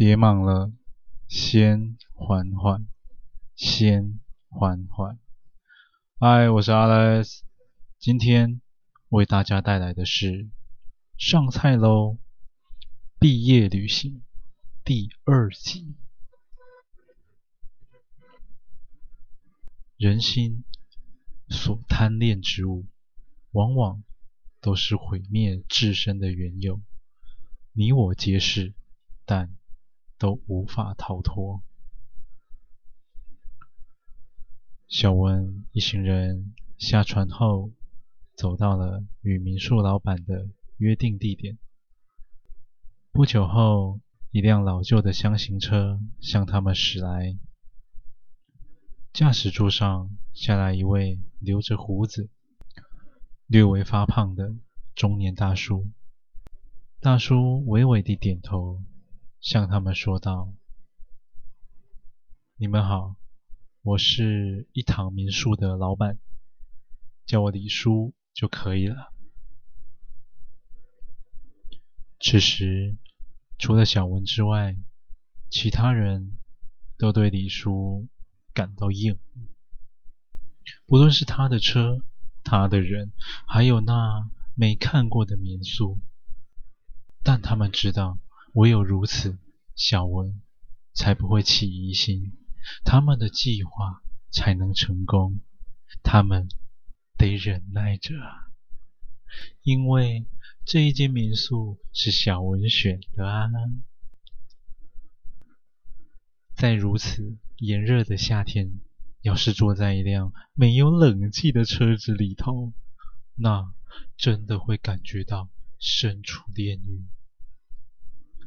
别忙了，先缓缓，先缓缓。嗨，我是 Alex，今天为大家带来的是上菜喽！毕业旅行第二集。人心所贪恋之物，往往都是毁灭自身的缘由。你我皆是，但都无法逃脱。小文一行人下船后，走到了与民宿老板的约定地点。不久后，一辆老旧的厢型车向他们驶来。驾驶座上下来一位留着胡子、略微发胖的中年大叔。大叔微微地点头，向他们说道：“你们好。”我是一堂民宿的老板，叫我李叔就可以了。此时，除了小文之外，其他人都对李叔感到厌恶。不论是他的车、他的人，还有那没看过的民宿，但他们知道，唯有如此，小文才不会起疑心。他们的计划才能成功，他们得忍耐着，因为这一间民宿是小文选的啊。在如此炎热的夏天，要是坐在一辆没有冷气的车子里头，那真的会感觉到身处炼狱。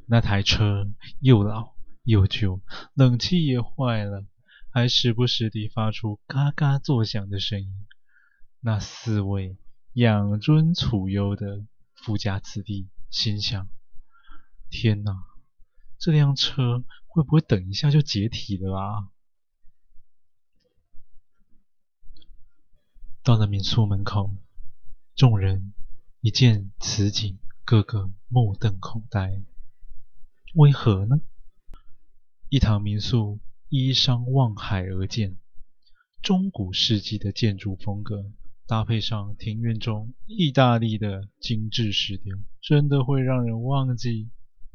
那台车又老。又旧，冷气也坏了，还时不时地发出嘎嘎作响的声音。那四位养尊处优的富家子弟心想：天哪，这辆车会不会等一下就解体了啊？到了民宿门口，众人一见此景，个个目瞪口呆。为何呢？一堂民宿依山望海而建，中古世纪的建筑风格，搭配上庭院中意大利的精致石雕，真的会让人忘记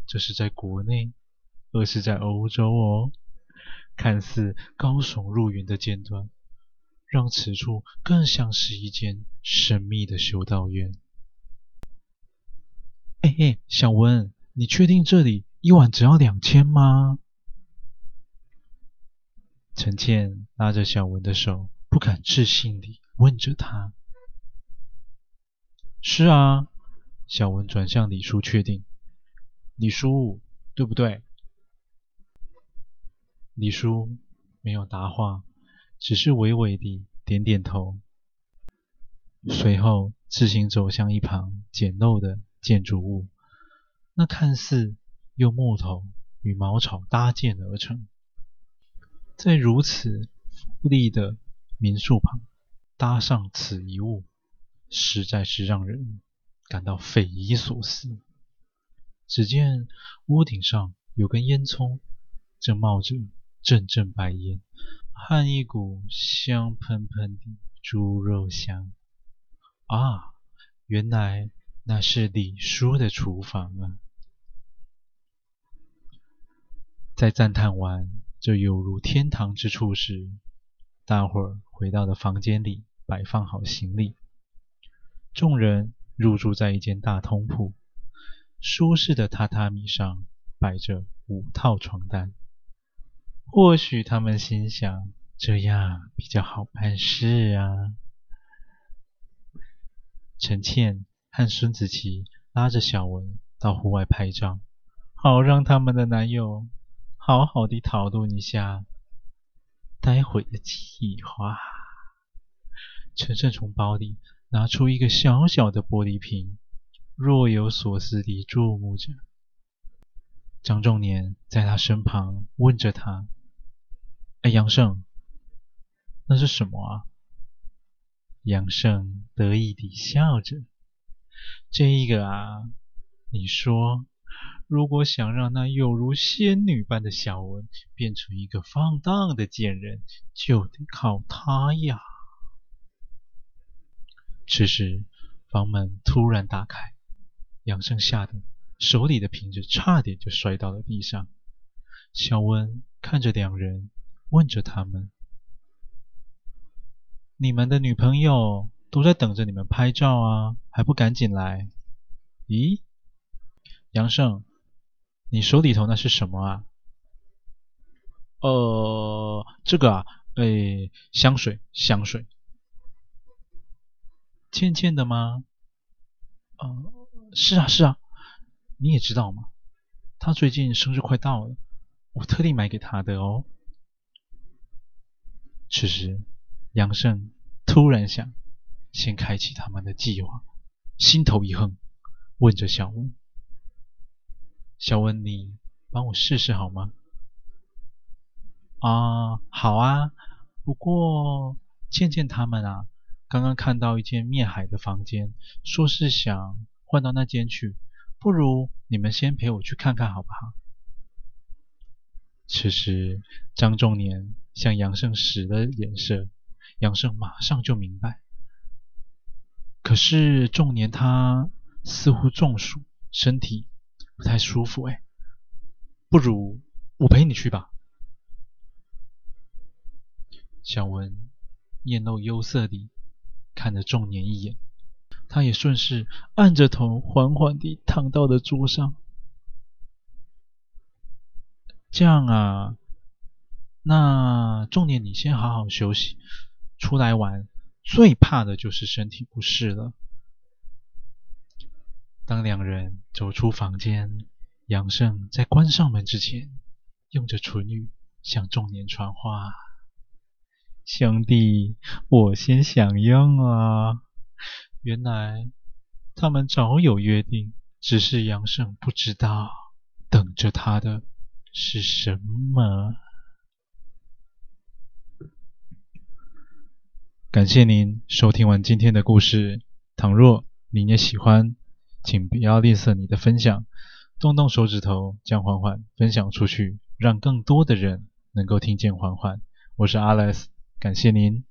这是在国内，而是在欧洲哦。看似高耸入云的尖端，让此处更像是一间神秘的修道院。嘿嘿，小文，你确定这里一晚只要两千吗？陈倩拉着小文的手，不敢置信地问着他：“是啊。”小文转向李叔确定：“李叔，对不对？”李叔没有答话，只是微微地点点头，随后自行走向一旁简陋的建筑物，那看似用木头与茅草搭建而成。在如此富丽的民宿旁搭上此一物，实在是让人感到匪夷所思。只见屋顶上有根烟囱，正冒着阵阵白烟，和一股香喷喷的猪肉香。啊，原来那是李叔的厨房啊！在赞叹完这犹如天堂之处时，大伙儿回到了房间里，摆放好行李。众人入住在一间大通铺，舒适的榻榻米上摆着五套床单。或许他们心想，这样比较好办事啊。陈倩和孙子琪拉着小文到户外拍照，好让他们的男友。好好的讨论一下待会的计划。陈胜从包里拿出一个小小的玻璃瓶，若有所思地注目着。张仲年在他身旁问着他：“哎，杨胜，那是什么啊？”杨胜得意地笑着：“这一个啊，你说如果想让那有如仙女般的小文变成一个放荡的贱人，就得靠他呀。此时，房门突然打开，杨胜吓得手里的瓶子差点就摔到了地上。小文看着两人，问着他们：“你们的女朋友都在等着你们拍照啊，还不赶紧来？”咦，杨胜，你手里头那是什么啊？呃，这个啊，哎，香水，香水。倩倩的吗？呃，是啊，是啊，你也知道吗？她最近生日快到了，我特地买给她的哦。此时，杨胜突然想先开启他们的计划，心头一横。问着小文：“小文，你帮我试试好吗？”“啊，好啊。不过倩倩他们啊，刚刚看到一间面海的房间，说是想换到那间去。不如你们先陪我去看看，好不好？”此时，张仲年向杨胜使了眼色，杨胜马上就明白。可是仲年他……似乎中暑，身体不太舒服。哎，不如我陪你去吧。小文面露忧色地看着仲年一眼，他也顺势按着头，缓缓地躺到了桌上。这样啊，那仲年你先好好休息。出来玩最怕的就是身体不适了。当两人走出房间，杨胜在关上门之前，用着唇语向仲年传话：“兄弟，我先享用啊！”原来他们早有约定，只是杨胜不知道，等着他的是什么。感谢您收听完今天的故事，倘若您也喜欢。请不要吝啬你的分享，动动手指头将缓缓分享出去，让更多的人能够听见缓缓。我是 Alice，感谢您。